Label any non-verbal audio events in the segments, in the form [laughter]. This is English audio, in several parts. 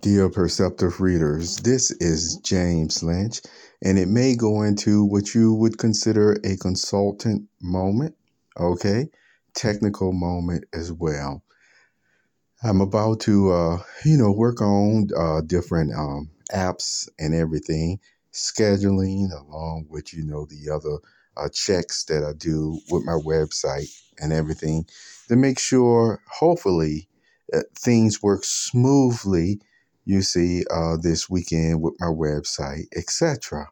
Dear perceptive readers, this is James Lynch, and it may go into what you would consider a consultant moment, okay? Technical moment as well. I'm about to, uh, you know, work on uh, different um, apps and everything, scheduling along with, you know, the other uh, checks that I do with my website and everything to make sure, hopefully, uh, things work smoothly you see uh, this weekend with my website, etc.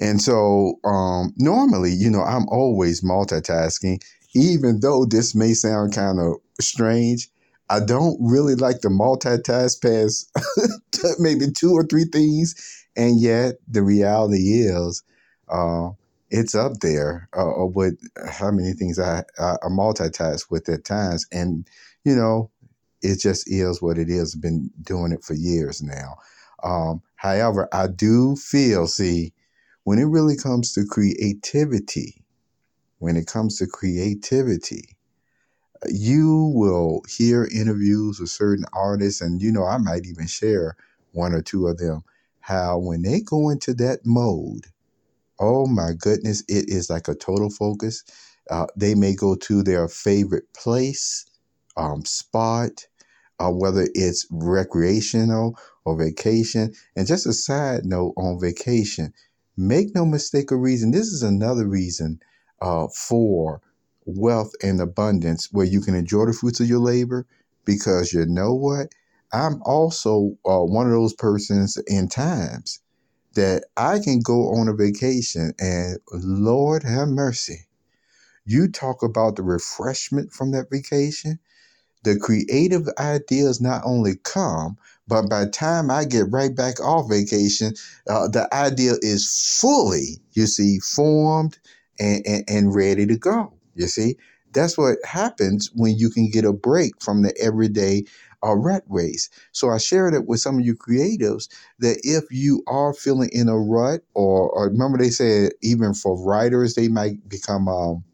And so um, normally, you know, I'm always multitasking, even though this may sound kind of strange. I don't really like to multitask past [laughs] maybe two or three things. And yet the reality is, uh, it's up there uh, with how many things I, I, I multitask with at times. And, you know, it just is what it is. I've been doing it for years now. Um, however, I do feel, see, when it really comes to creativity, when it comes to creativity, you will hear interviews with certain artists, and you know, I might even share one or two of them. How when they go into that mode, oh my goodness, it is like a total focus. Uh, they may go to their favorite place, um, spot, uh, whether it's recreational or vacation. And just a side note on vacation, make no mistake or reason, this is another reason uh, for wealth and abundance where you can enjoy the fruits of your labor because you know what? I'm also uh, one of those persons in times that I can go on a vacation and Lord have mercy. You talk about the refreshment from that vacation the creative ideas not only come, but by the time I get right back off vacation, uh, the idea is fully, you see, formed and, and, and ready to go. You see, that's what happens when you can get a break from the everyday uh, rat race. So I shared it with some of you creatives that if you are feeling in a rut, or, or remember they said even for writers, they might become um,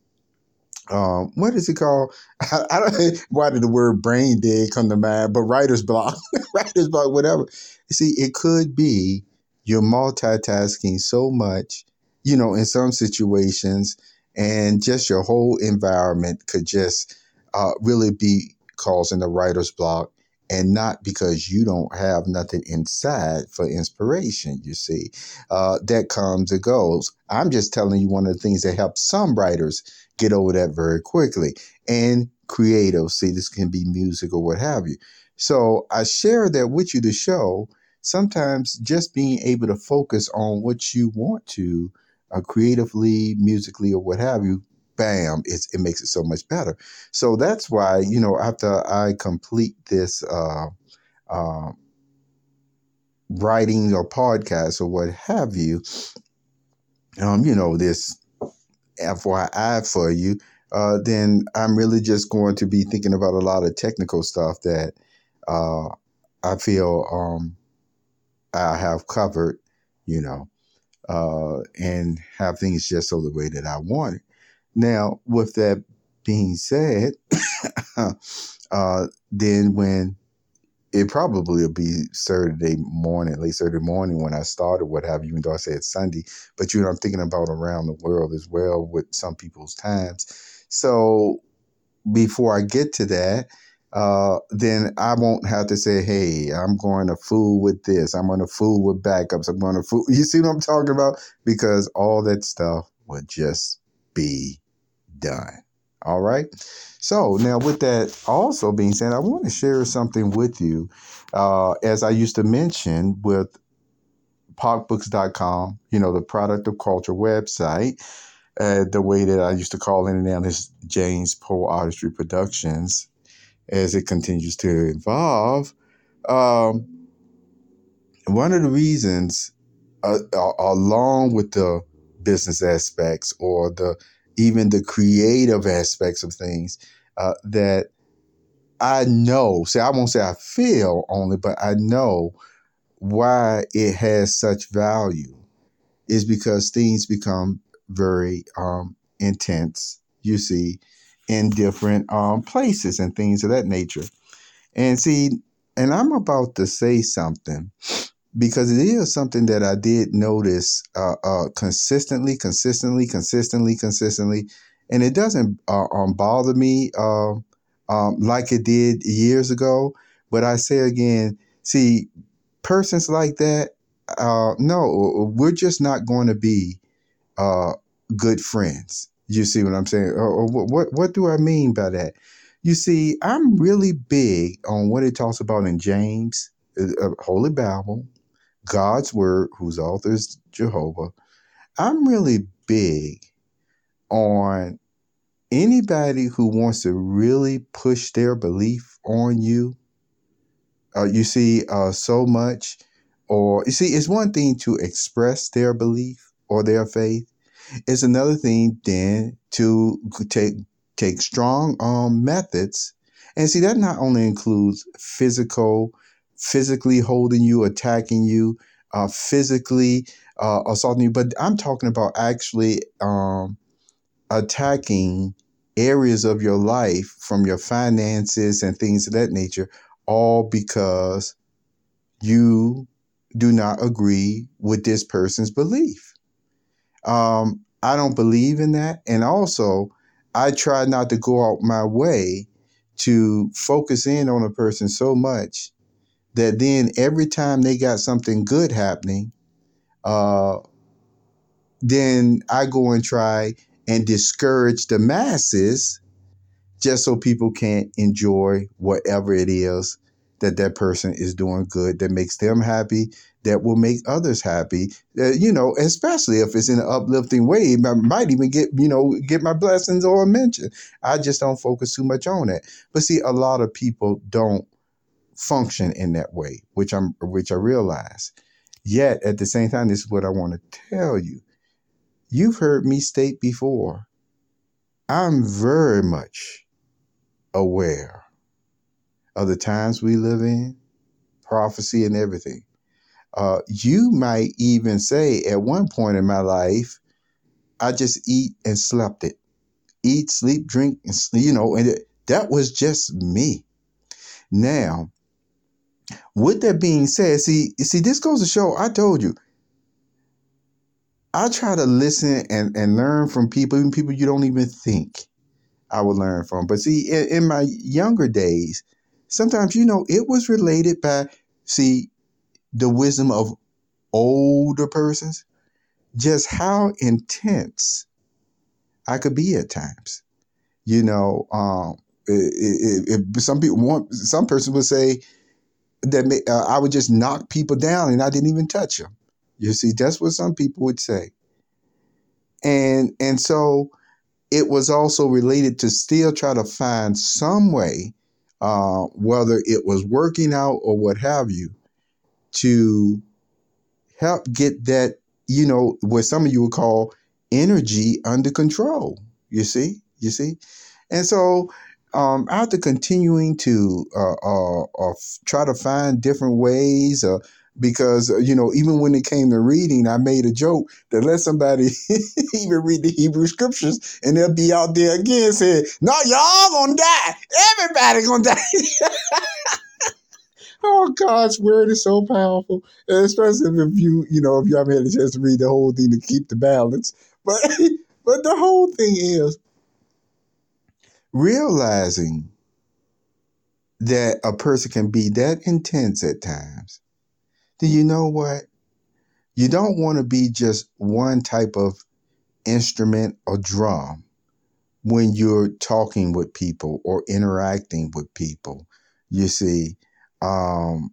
um, what is it called? [laughs] I, I, don't [laughs] why did the word brain dead come to mind, but writer's block, [laughs] writer's block, whatever. See, it could be you're multitasking so much, you know, in some situations, and just your whole environment could just uh, really be causing the writer's block and not because you don't have nothing inside for inspiration, you see. Uh, that comes and goes. I'm just telling you one of the things that helps some writers get over that very quickly. And creative, see, this can be music or what have you. So I share that with you to show sometimes just being able to focus on what you want to uh, creatively, musically, or what have you, bam, it's, it makes it so much better. So that's why, you know, after I complete this uh, uh, writing or podcast or what have you, um, you know, this FYI for you, uh, then I'm really just going to be thinking about a lot of technical stuff that uh, I feel um, I have covered, you know, uh, and have things just so the way that I want it. Now, with that being said, [coughs] uh, then when it probably will be Saturday morning, late Saturday morning when I started, what have you, even though I said Sunday. But you know, I'm thinking about around the world as well with some people's times. So before I get to that, uh, then I won't have to say, hey, I'm going to fool with this. I'm going to fool with backups. I'm going to fool. [laughs] You see what I'm talking about? Because all that stuff would just be done. All right. So now, with that also being said, I want to share something with you. Uh, as I used to mention with POCBooks.com, you know, the product of culture website, uh, the way that I used to call it and now is James Poe Artistry Productions, as it continues to evolve. Um, one of the reasons, uh, along with the business aspects or the even the creative aspects of things uh, that I know. See, I won't say I feel only, but I know why it has such value is because things become very um, intense, you see, in different um, places and things of that nature. And see, and I'm about to say something because it is something that I did notice uh, uh, consistently, consistently, consistently, consistently, and it doesn't uh, um, bother me uh, um, like it did years ago. But I say again, see, persons like that, uh, no, we're just not going to be uh, good friends. You see what I'm saying? Or, or what what do I mean by that? You see, I'm really big on what it talks about in James, uh, Holy Bible, God's Word, whose author is Jehovah. I'm really big on anybody who wants to really push their belief on you. Uh, you see, uh, so much, or you see, it's one thing to express their belief or their faith. It's another thing then to take take strong um, methods. And see, that not only includes physical, physically holding you, attacking you, uh, physically uh, assaulting you, but I'm talking about actually um, attacking areas of your life from your finances and things of that nature, all because you do not agree with this person's belief. Um, I don't believe in that. And also, I try not to go out my way to focus in on a person so much that then every time they got something good happening, uh, then I go and try and discourage the masses just so people can't enjoy whatever it is that that person is doing good that makes them happy that will make others happy uh, you know especially if it's in an uplifting way. I might even get you know get my blessings or a mention. I just don't focus too much on it but see a lot of people don't function in that way which i'm which i realize yet at the same time this is what i want to tell you you've heard me state before i'm very much aware of the times we live in, prophecy and everything. Uh, you might even say at one point in my life, I just eat and slept it. Eat, sleep, drink, and you know, and it, that was just me. Now, with that being said, see, see, this goes to show. I told you, I try to listen and, and learn from people, even people you don't even think I would learn from. But see, in, in my younger days, sometimes you know it was related by see the wisdom of older persons just how intense i could be at times you know um it, it, some people want some person would say that uh, i would just knock people down and i didn't even touch them you see that's what some people would say. And and so it was also related to still try to find some way uh, whether it was working out or what have you, to help get that, you know, what some of you would call energy under control. You see, you see, and so um, after continuing to uh, uh, uh, try to find different ways, uh, because uh, you know even when it came to reading i made a joke that let somebody [laughs] even read the hebrew scriptures and they'll be out there again saying no y'all gonna die. Everybody gonna die. [laughs] Oh god's word is so powerful especially if you you know if you haven't had a chance to read the whole thing to keep the balance. But [laughs] but the whole thing is realizing that a person can be that intense at times do you know what? You don't want to be just one type of instrument or drum when you're talking with people or interacting with people. You see, um,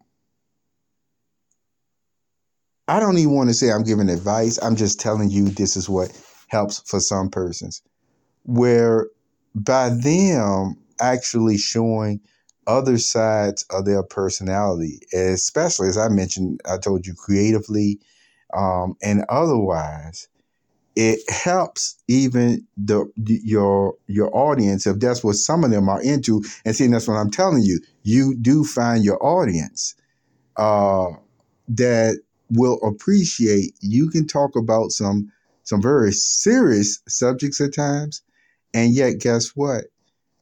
I don't even want to say I'm giving advice. I'm just telling you this is what helps for some persons. Where by them actually showing other sides of their personality, especially as I mentioned, I told you creatively um, and otherwise. It helps even the your your audience if that's what some of them are into, and seeing that's what I'm telling you. You do find your audience uh, that will appreciate. You can talk about some some very serious subjects at times, and yet guess what?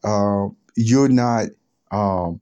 Uh, you're not um,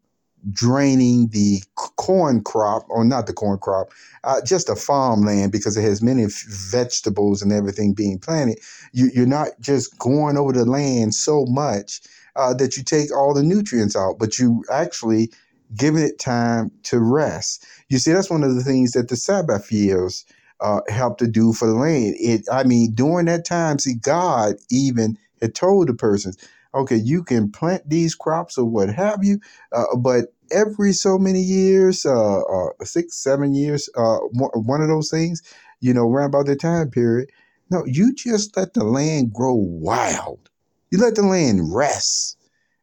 draining the corn crop, or not the corn crop, uh, just a farmland because it has many vegetables and everything being planted. You, you're not just going over the land so much uh, that you take all the nutrients out, but you actually giving it time to rest. You see, that's one of the things that the Sabbath years uh, help to do for the land. It, I mean, during that time, see, God even had told the person, okay, you can plant these crops or what have you, uh, but every so many years, uh, uh, six, seven years, uh, one of those things, you know, around about the time period, no, you just let the land grow wild. You let the land rest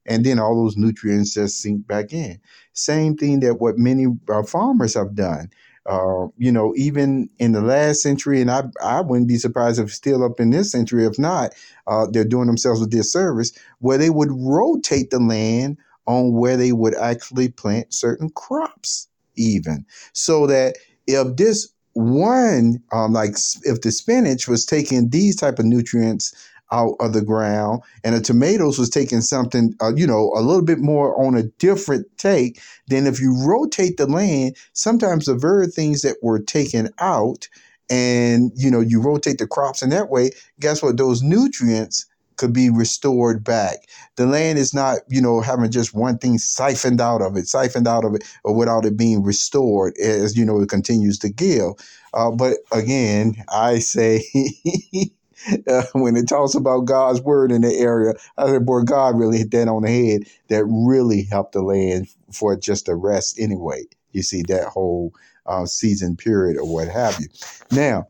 and then all those nutrients just sink back in. Same thing that what many uh, farmers have done. Uh, you know, even in the last century, and I, I wouldn't be surprised if still up in this century, if not, uh, they're doing themselves a disservice, where they would rotate the land on where they would actually plant certain crops, even so that if this one, um, like if the spinach was taking these type of nutrients out of the ground and the tomatoes was taking something uh, you know a little bit more on a different take then if you rotate the land sometimes the very things that were taken out and you know you rotate the crops in that way guess what those nutrients could be restored back. The land is not, you know, having just one thing siphoned out of it, siphoned out of it, or without it being restored as, you know, it continues to give. Uh, but again, I say [laughs] [laughs] uh, when it talks about God's word in the area, I said, boy, God really hit that on the head. That really helped the land for just a rest anyway. You see, that whole uh, season period or what have you. Now,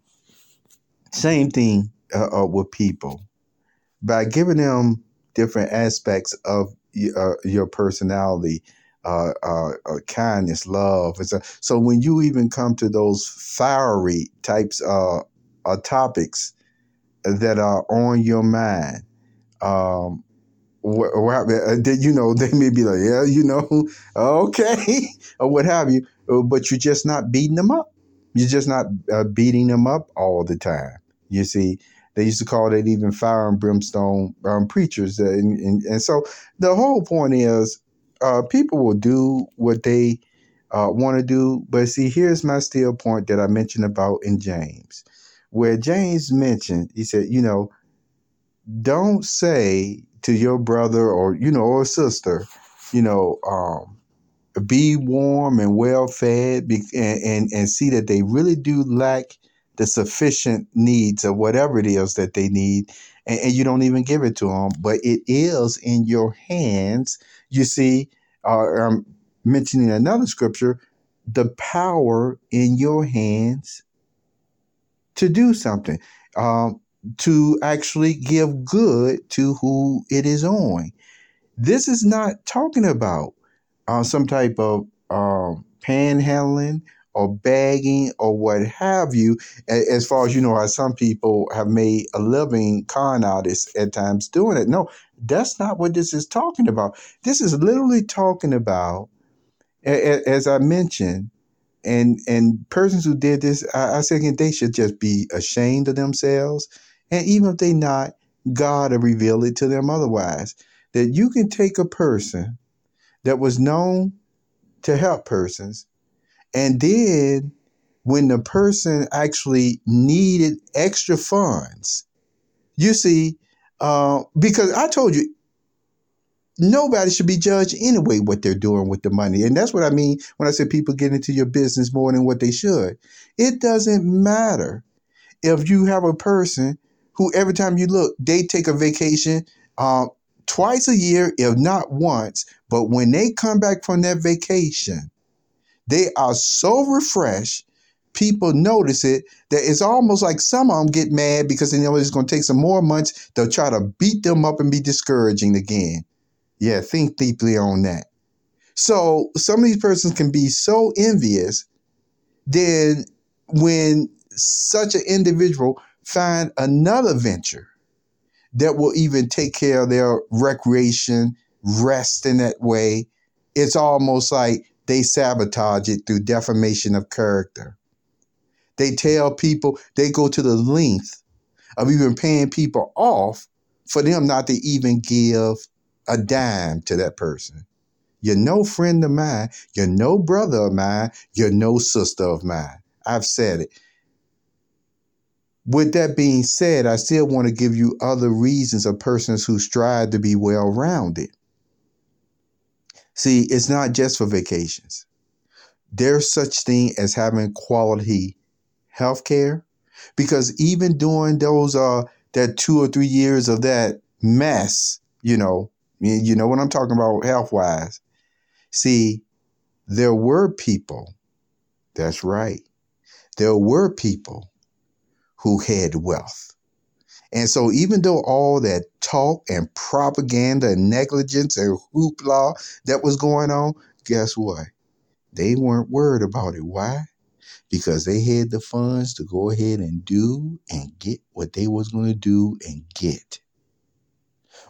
same thing uh, uh with people. By giving them different aspects of uh, your personality, uh, uh, uh, kindness, love. So, so when you even come to those fiery types uh, uh, topics, that are on your mind. Um, what, what, uh, you know, [laughs] they may be like, yeah, you know, [laughs] okay, [laughs] or what have you, uh, but you're just not beating them up. You're just not uh, beating them up all the time. You see, they used to call that even fire and brimstone um, preachers. Uh, and, and, and, so the whole point is uh, people will do what they uh, want to do. But see, here's my still point that I mentioned about in James where James mentioned, he said, you know, don't say to your brother or, you know, or sister, you know, um, be warm and well fed and, and, and see that they really do lack the sufficient needs of whatever it is that they need and, and, you don't even give it to them but it is in your hands. You see uh, i'm mentioning another scripture the power in your hands to do something, um, to actually give good to who it is on. This is not talking about uh, some type of uh, panhandling or bagging or what have you, as far as you know, how some people have made a living con artists at times doing it. No, that's not what this is talking about. This is literally talking about, as I mentioned, and and persons who did this, I, I think they should just be ashamed of themselves. And even if they not, God will reveal it to them otherwise. That you can take a person that was known to help persons, and then when the person actually needed extra funds, you see, uh, because I told you nobody should be judged anyway what they're doing with the money. And that's what I mean when I say people get into your business more than what they should. It doesn't matter if you have a person who every time you look, they take a vacation um, twice a year, if not once. But when they come back from that vacation, they are so refreshed. People notice it that it's almost like some of them get mad because they know it's going to take some more months. They'll try to beat them up and be discouraging again. Yeah, think deeply on that. So some of these persons can be so envious, then when such an individual find another venture that will even take care of their recreation, rest in that way, it's almost like they sabotage it through defamation of character. They tell people, they go to the length of even paying people off for them not to even give a dime to that person. You're no friend of mine. You're no brother of mine. You're no sister of mine. I've said it. With that being said, I still want to give you other reasons of persons who strive to be well rounded. See, it's not just for vacations. There's such thing as having quality health care because even during those uh that two or three years of that mess, you know, you know what I'm talking about health wise. See, there were people, that's right. There were people who had wealth. And so, even though all that talk and propaganda and negligence and hoopla that was going on, guess what? They weren't worried about it. Why? Because they had the funds to go ahead and do and get what they was going to do and get.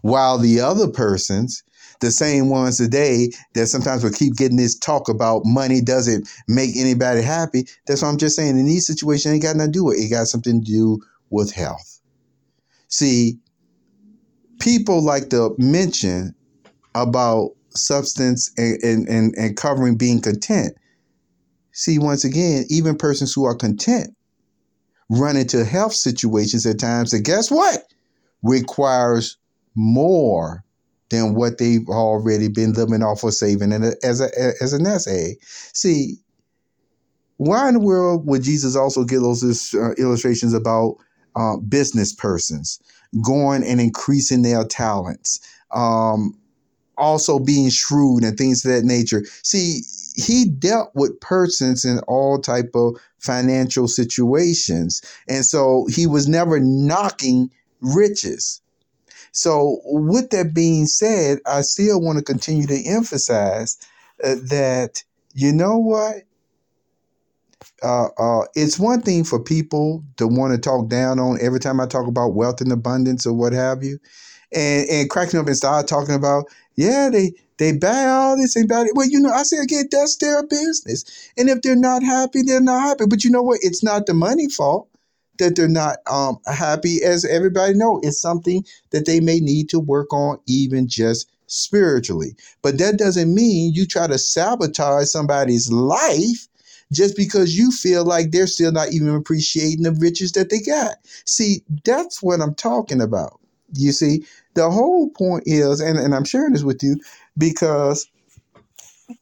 While the other persons, the same ones today that sometimes will keep getting this talk about money doesn't make anybody happy. That's what I'm just saying. In these situations, it ain't got nothing to do with it. It got something to do with health. See, people like to mention about substance and, and, and, and covering being content. See, once again, even persons who are content run into health situations at times that guess what? Requires more than what they've already been living off of saving and as a as an essay. See, why in the world would Jesus also give those uh, illustrations about uh, business persons going and increasing their talents, um, also being shrewd and things of that nature? See, he dealt with persons in all type of financial situations, and so he was never knocking riches. So, with that being said, I still want to continue to emphasize uh, that you know what? Uh, uh, it's one thing for people to want to talk down on every time I talk about wealth and abundance or what have you, and and cracking up and start talking about yeah they they buy all this and buy it. Well, you know, I say again, that's their business, and if they're not happy, they're not happy. But you know what? It's not the money fault that they're not um, happy, as everybody know, it's something that they may need to work on, even just spiritually. But that doesn't mean you try to sabotage somebody's life just because you feel like they're still not even appreciating the riches that they got. See, that's what I'm talking about. You see, the whole point is, and, and I'm sharing this with you because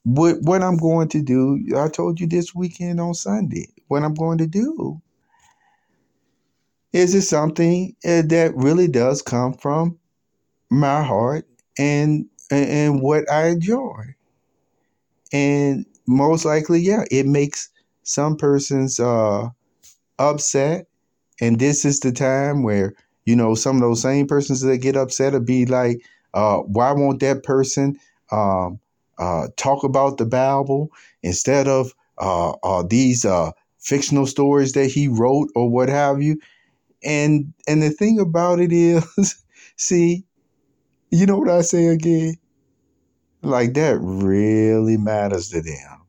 what what I'm going to do, I told you this weekend on Sunday, what I'm going to do is it something uh, that really does come from my heart and and what I enjoy. And most likely, yeah, it makes some persons uh, upset. And this is the time where, you know, some of those same persons that get upset will be like, uh, why won't that person um, uh, talk about the Bible instead of uh, uh, these uh, fictional stories that he wrote or what have you? And and the thing about it is, [laughs] see, you know what I say again? Like that really matters to them.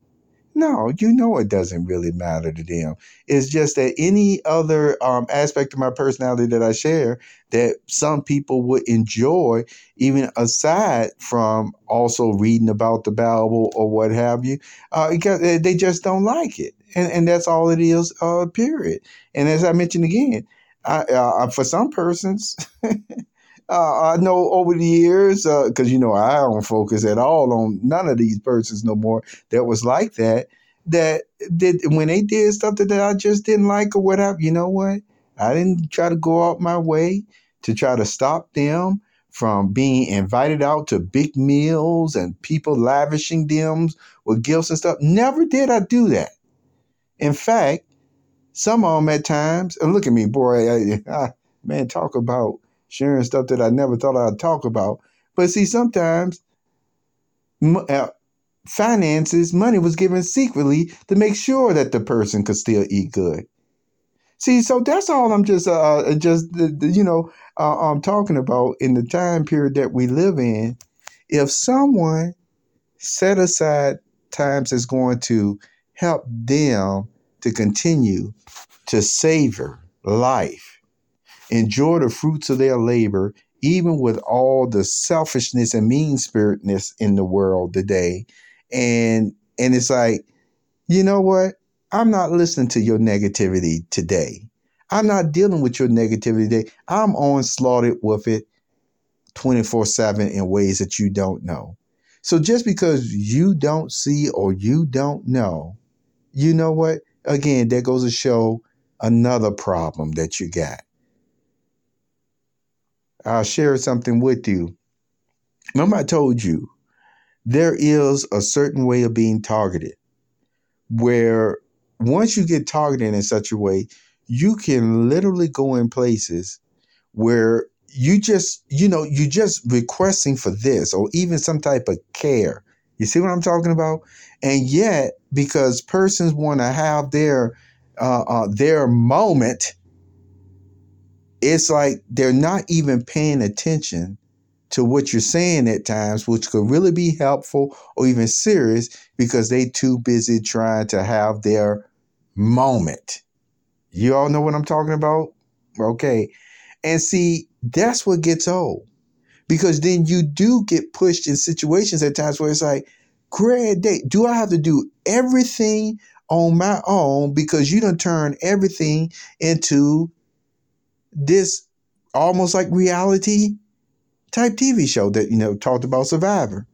No, you know it doesn't really matter to them. It's just that any other um, aspect of my personality that I share that some people would enjoy, even aside from also reading about the Bible or what have you, uh, because they just don't like it, and and that's all it is. Uh, period. And as I mentioned again, I, uh, for some persons, [laughs] uh, I know over the years, because uh, you know I don't focus at all on none of these persons no more. That was like that. That did when they did something that I just didn't like or whatever. You know what? I didn't try to go out my way to try to stop them from being invited out to big meals and people lavishing them with gifts and stuff. Never did I do that. In fact, some of them at times, and look at me, boy, I, [laughs] I, man, talk about sharing stuff that I never thought I'd talk about. But see, sometimes uh, finances, money was given secretly to make sure that the person could still eat good. See, so that's all I'm just, uh, uh just you know, uh, I'm talking about in the time period that we live in. If someone set aside times is going to help them to continue to savor life, enjoy the fruits of their labor, even with all the selfishness and mean spiritedness in the world today. And and it's like, you know what? I'm not listening to your negativity today. I'm not dealing with your negativity today. I'm onslaughted with it 24 7 in ways that you don't know. So just because you don't see or you don't know, you know what? Again, that goes to show another problem that you got. I'll share something with you. Remember, I told you there is a certain way of being targeted where once you get targeted in such a way, you can literally go in places where you just, you know, you just requesting for this or even some type of care. You see what I'm talking about? And yet, because persons want to have their uh, uh, their moment, it's like they're not even paying attention to what you're saying at times, which could really be helpful or even serious because they too busy trying to have their moment. You all know what I'm talking about? Okay. And see, that's what gets old. Because then you do get pushed in situations at times where it's like, great day. Do I have to do everything on my own because you don't turn everything into this almost like reality type TV show that, you know, talked about Survivor.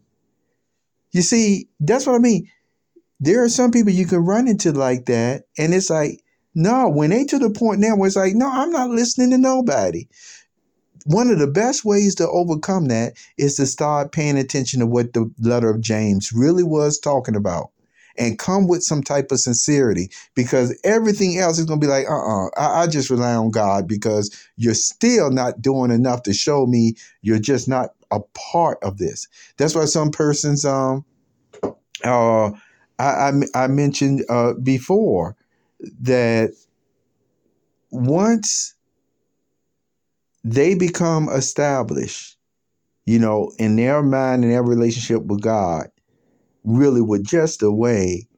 You see, that's what I mean. There are some people you can run into like that, and it's like, no, when they to the point now where it's like, no, I'm not listening to nobody. One of the best ways to overcome that is to start paying attention to what the letter of James really was talking about and come with some type of sincerity because everything else is going to be like, uh uh-uh, uh I, I just rely on God because you're still not doing enough to show me you're just not a part of this. That's why some persons, um, uh, I, I, I mentioned uh, before that once they become established, you know, in their mind and their relationship with God, really with just the way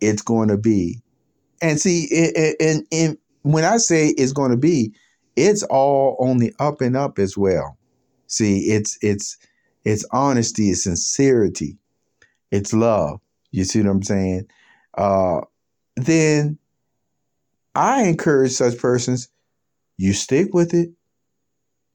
it's going to be. And see, and, and when I say it's going to be, it's all on the up and up as well. See, it's it's it's honesty, it's sincerity, it's love. You see what I'm saying? Uh, then I encourage such persons, you stick with it.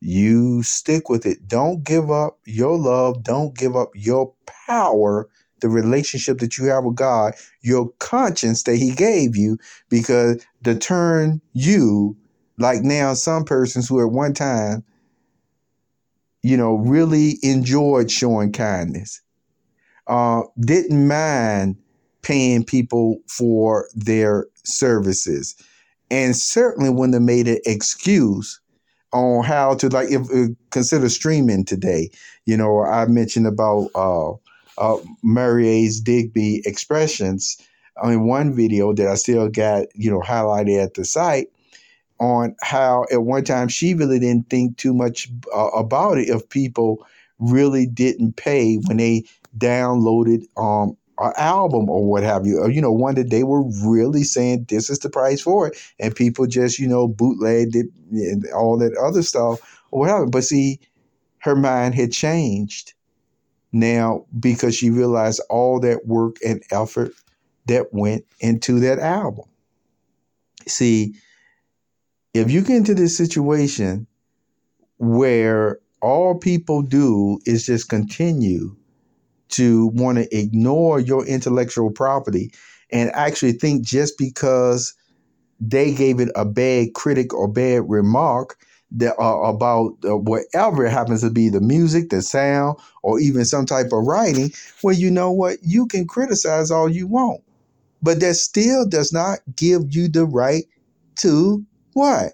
You stick with it. Don't give up your love. Don't give up your power the relationship that you have with God, your conscience that He gave you, because to turn you, like now, some persons who at one time, you know, really enjoyed showing kindness, uh, didn't mind paying people for their services, and certainly when they made an excuse on how to like if, uh, consider streaming today. You know, I mentioned about uh, uh, Mary A's Digby expressions in one video that I still got, you know, highlighted at the site on how at one time she really didn't think too much uh, about it if people really didn't pay when they downloaded um an album or what have you or you know one that they were really saying this is the price for it and people just you know bootlegged it and all that other stuff or whatever but see her mind had changed now because she realized all that work and effort that went into that album. See, if you get into this situation where all people do is just continue to want to ignore your intellectual property and actually think just because they gave it a bad critic or bad remark that uh, about uh, whatever happens to be the music, the sound, or even some type of writing, well, you know what? You can criticize all you want, but that still does not give you the right to what?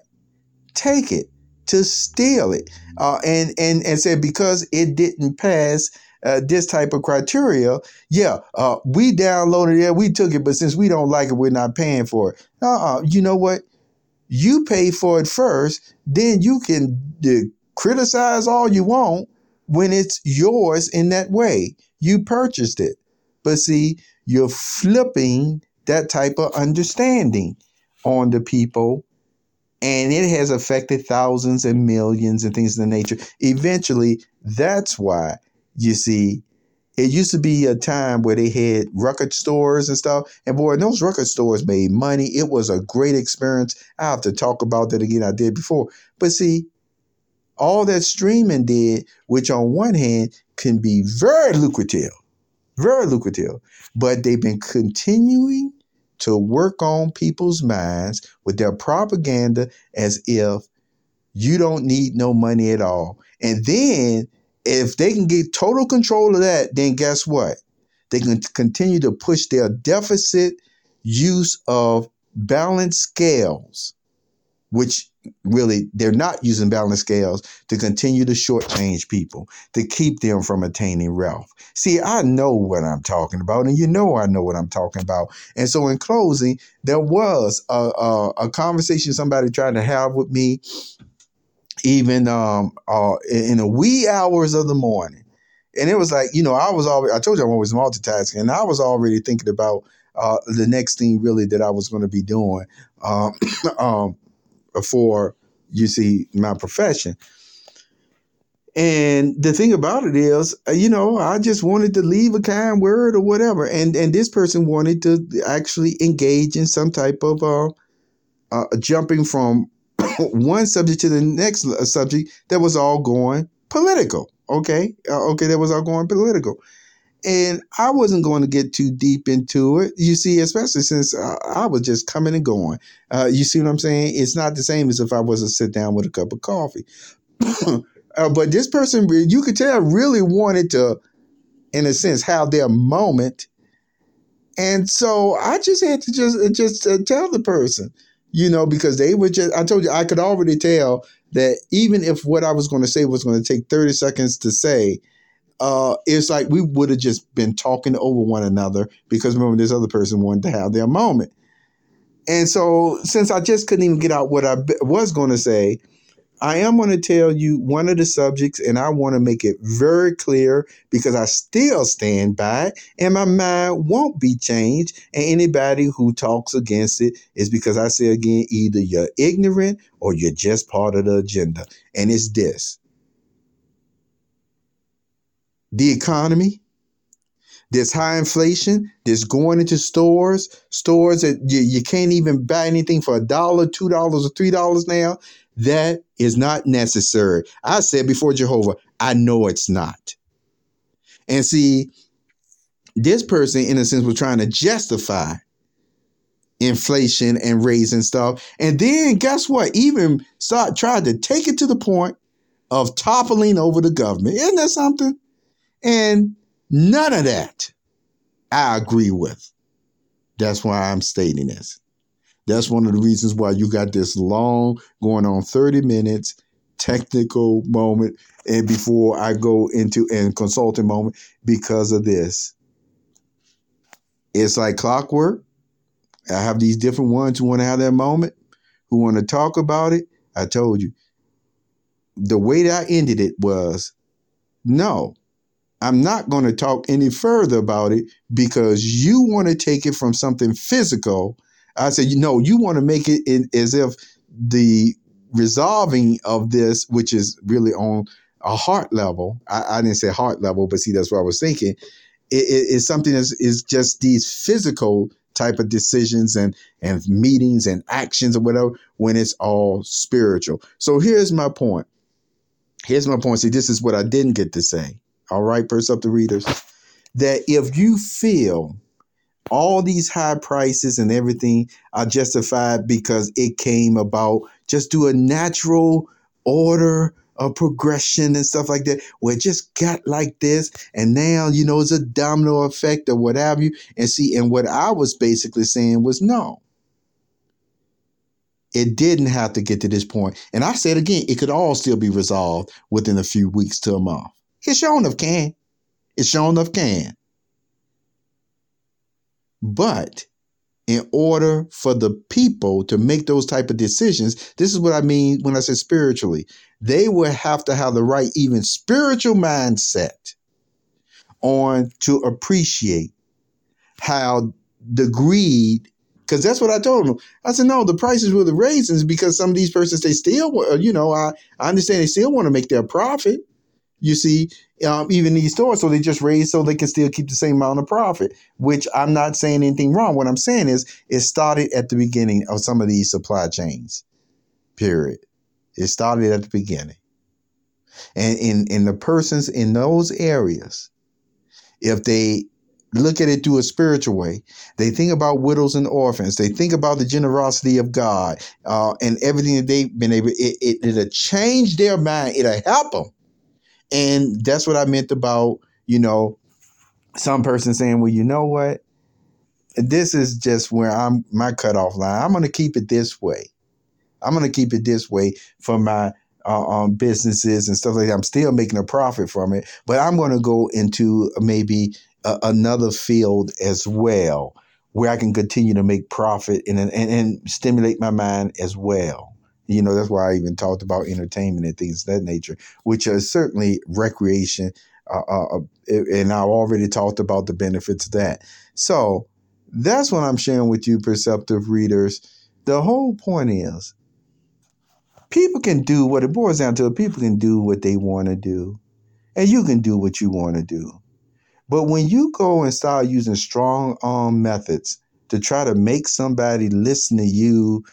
Take it, to steal it, uh, and and and say because it didn't pass. Uh, this type of criteria, yeah, uh, we downloaded it, we took it, but since we don't like it, we're not paying for it. Uh, you know what? You pay for it first, then you can criticize all you want when it's yours in that way. You purchased it. But see, you're flipping that type of understanding on the people and it has affected thousands and millions and things of the nature. Eventually, that's why you see it used to be a time where they had record stores and stuff. And boy, those record stores made money. It was a great experience. I have to talk about that again. I did before. But see, all that streaming did, which on one hand can be very lucrative, very lucrative, but they've been continuing to work on people's minds with their propaganda as if you don't need no money at all. And then if they can get total control of that, then guess what? They can continue to push their deficit use of balanced scales, which really they're not using balanced scales to continue to shortchange people to keep them from attaining wealth. See, I know what I'm talking about, and you know I know what I'm talking about. And so, in closing, there was a, a, a conversation somebody tried to have with me, even um, uh, in the wee hours of the morning. And it was like, you know, I was already, I told you I'm always multitasking, and I was already thinking about uh, the next thing really that I was going to be doing. Um, [coughs] um, for you see my profession. And the thing about it is, uh, you know, I just wanted to leave a kind word or whatever, and and this person wanted to actually engage in some type of uh, uh jumping from one subject to the next uh, subject that was all going political. Okay, uh, okay, that was all going political, and I wasn't going to get too deep into it. You see, especially since uh, I was just coming and going. Uh, you see what I'm saying? It's not the same as if I was to sit down with a cup of coffee. [laughs] uh, but this person, you could tell, really wanted to, in a sense, have their moment. And so I just had to just uh, just tell the person, you know, because they were just. I told you I could already tell that even if what I was going to say was going to take 30 seconds to say, uh, it's like we would have just been talking over one another because remember this other person wanted to have their moment. And so since I just couldn't even get out what I was going to say, I am going to tell you one of the subjects and I want to make it very clear because I still stand by it and my mind won't be changed. And anybody who talks against it is because I say again, either you're ignorant or you're just part of the agenda. And it's this the economy. There's high inflation. There's going into stores, stores that you, you can't even buy anything for a dollar, two dollars, or three dollars now. That is not necessary. I said before Jehovah, I know it's not. And see, this person, in a sense, was trying to justify inflation and raising stuff. And then guess what? Even start tried to take it to the point of toppling over the government. Isn't that something? And none of that I agree with. That's why I'm stating this. That's one of the reasons why you got this long, going on 30 minutes, technical moment, and before I go into and consulting moment because of this. It's like clockwork. I have these different ones who want to have that moment, who want to talk about it. I told you. The way that I ended it was no, I'm not going to talk any further about it because you want to take it from something physical. I said, you know, you want to make it in, as if the resolving of this, which is really on a heart level. I, I didn't say heart level, but see, that's what I was thinking. It is something that is just these physical type of decisions and and meetings and actions or whatever when it's all spiritual. So here's my point. Here's my point. See, this is what I didn't get to say all right, perceptive readers, that if you feel all these high prices and everything are justified because it came about, just do a natural order of progression and stuff like that, where it just got like this, and now you know it's a domino effect or what have you. And see, and what I was basically saying was no. It didn't have to get to this point. And I said again, it could all still be resolved within a few weeks to a month. It sure enough can. It sure enough can. But in order for the people to make those type of decisions, this is what I mean when I say spiritually. They will have to have the right, even spiritual mindset on to appreciate how the greed Because that's what I told them. I said, no, the prices were the raisins because some of these persons, they still, you know, I, I understand they still want to make their profit. You see, um, even these stores, so they just raise so they can still keep the same amount of profit, which I'm not saying anything wrong. What I'm saying is it started at the beginning of some of these supply chains, period. It started at the beginning. And in, in the persons in those areas, if they look at it through a spiritual way. They think about widows and orphans. They think about the generosity of God uh, and everything that they've been able. It, it, it'll change their mind. It'll help them. And that's what I meant about you know some person saying, "Well, you know what? This is just where I'm my cutoff line. I'm going to keep it this way. I'm going to keep it this way for my." Uh, um, businesses and stuff like that. I'm still making a profit from it, but I'm going to go into maybe a, another field as well where I can continue to make profit and, and, and stimulate my mind as well. You know, that's why I even talked about entertainment and things of that nature, which are certainly recreation. Uh, uh, uh and I already talked about the benefits of that. So that's what I'm sharing with you, perceptive readers. The whole point is people can do what it boils down to. People can do what they want to do, and you can do what you want to do. But when you go and start using strong arm methods to try to make somebody listen to you,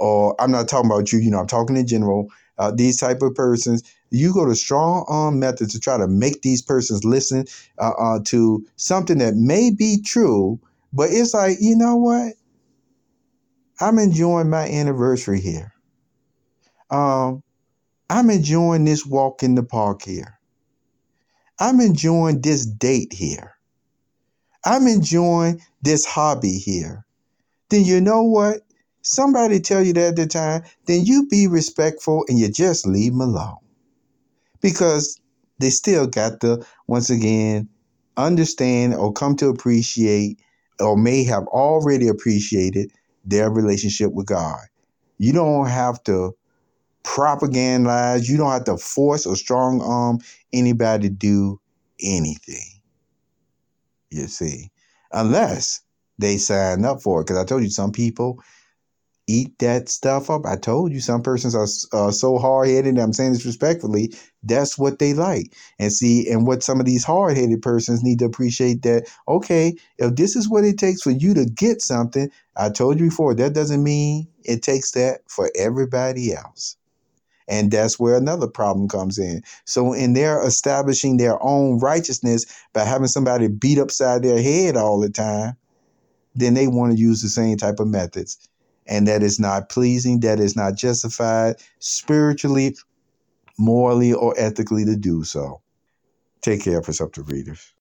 or I'm not talking about you, you know, I'm talking in general, uh, these type of persons, you go to strong arm methods to try to make these persons listen uh, uh, to something that may be true, but it's like, you know what? I'm enjoying my anniversary here. Um, I'm enjoying this walk in the park here. I'm enjoying this date here. I'm enjoying this hobby here. Then you know what? Somebody tell you that at the time, then you be respectful and you just leave them alone. Because they still got to, once again, understand or come to appreciate or may have already appreciated their relationship with God. You don't have to propagandize. You don't have to force or strong arm anybody to do anything. You see, unless they sign up for it. Because I told you some people eat that stuff up. I told you some persons are uh, so hard headed. I'm saying this respectfully. That's what they like. And see, and what some of these hard headed persons need to appreciate that, okay, if this is what it takes for you to get something, I told you before, that doesn't mean it takes that for everybody else. And that's where another problem comes in. So, in their establishing their own righteousness by having somebody beat upside their head all the time, then they want to use the same type of methods. And that is not pleasing, that is not justified spiritually, morally, or ethically to do so. Take care, perceptive readers.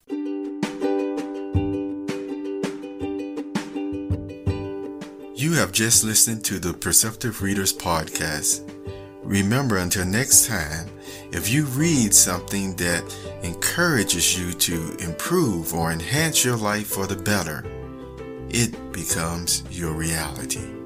You have just listened to the Perceptive Readers Podcast. Remember, until next time, if you read something that encourages you to improve or enhance your life for the better, it becomes your reality.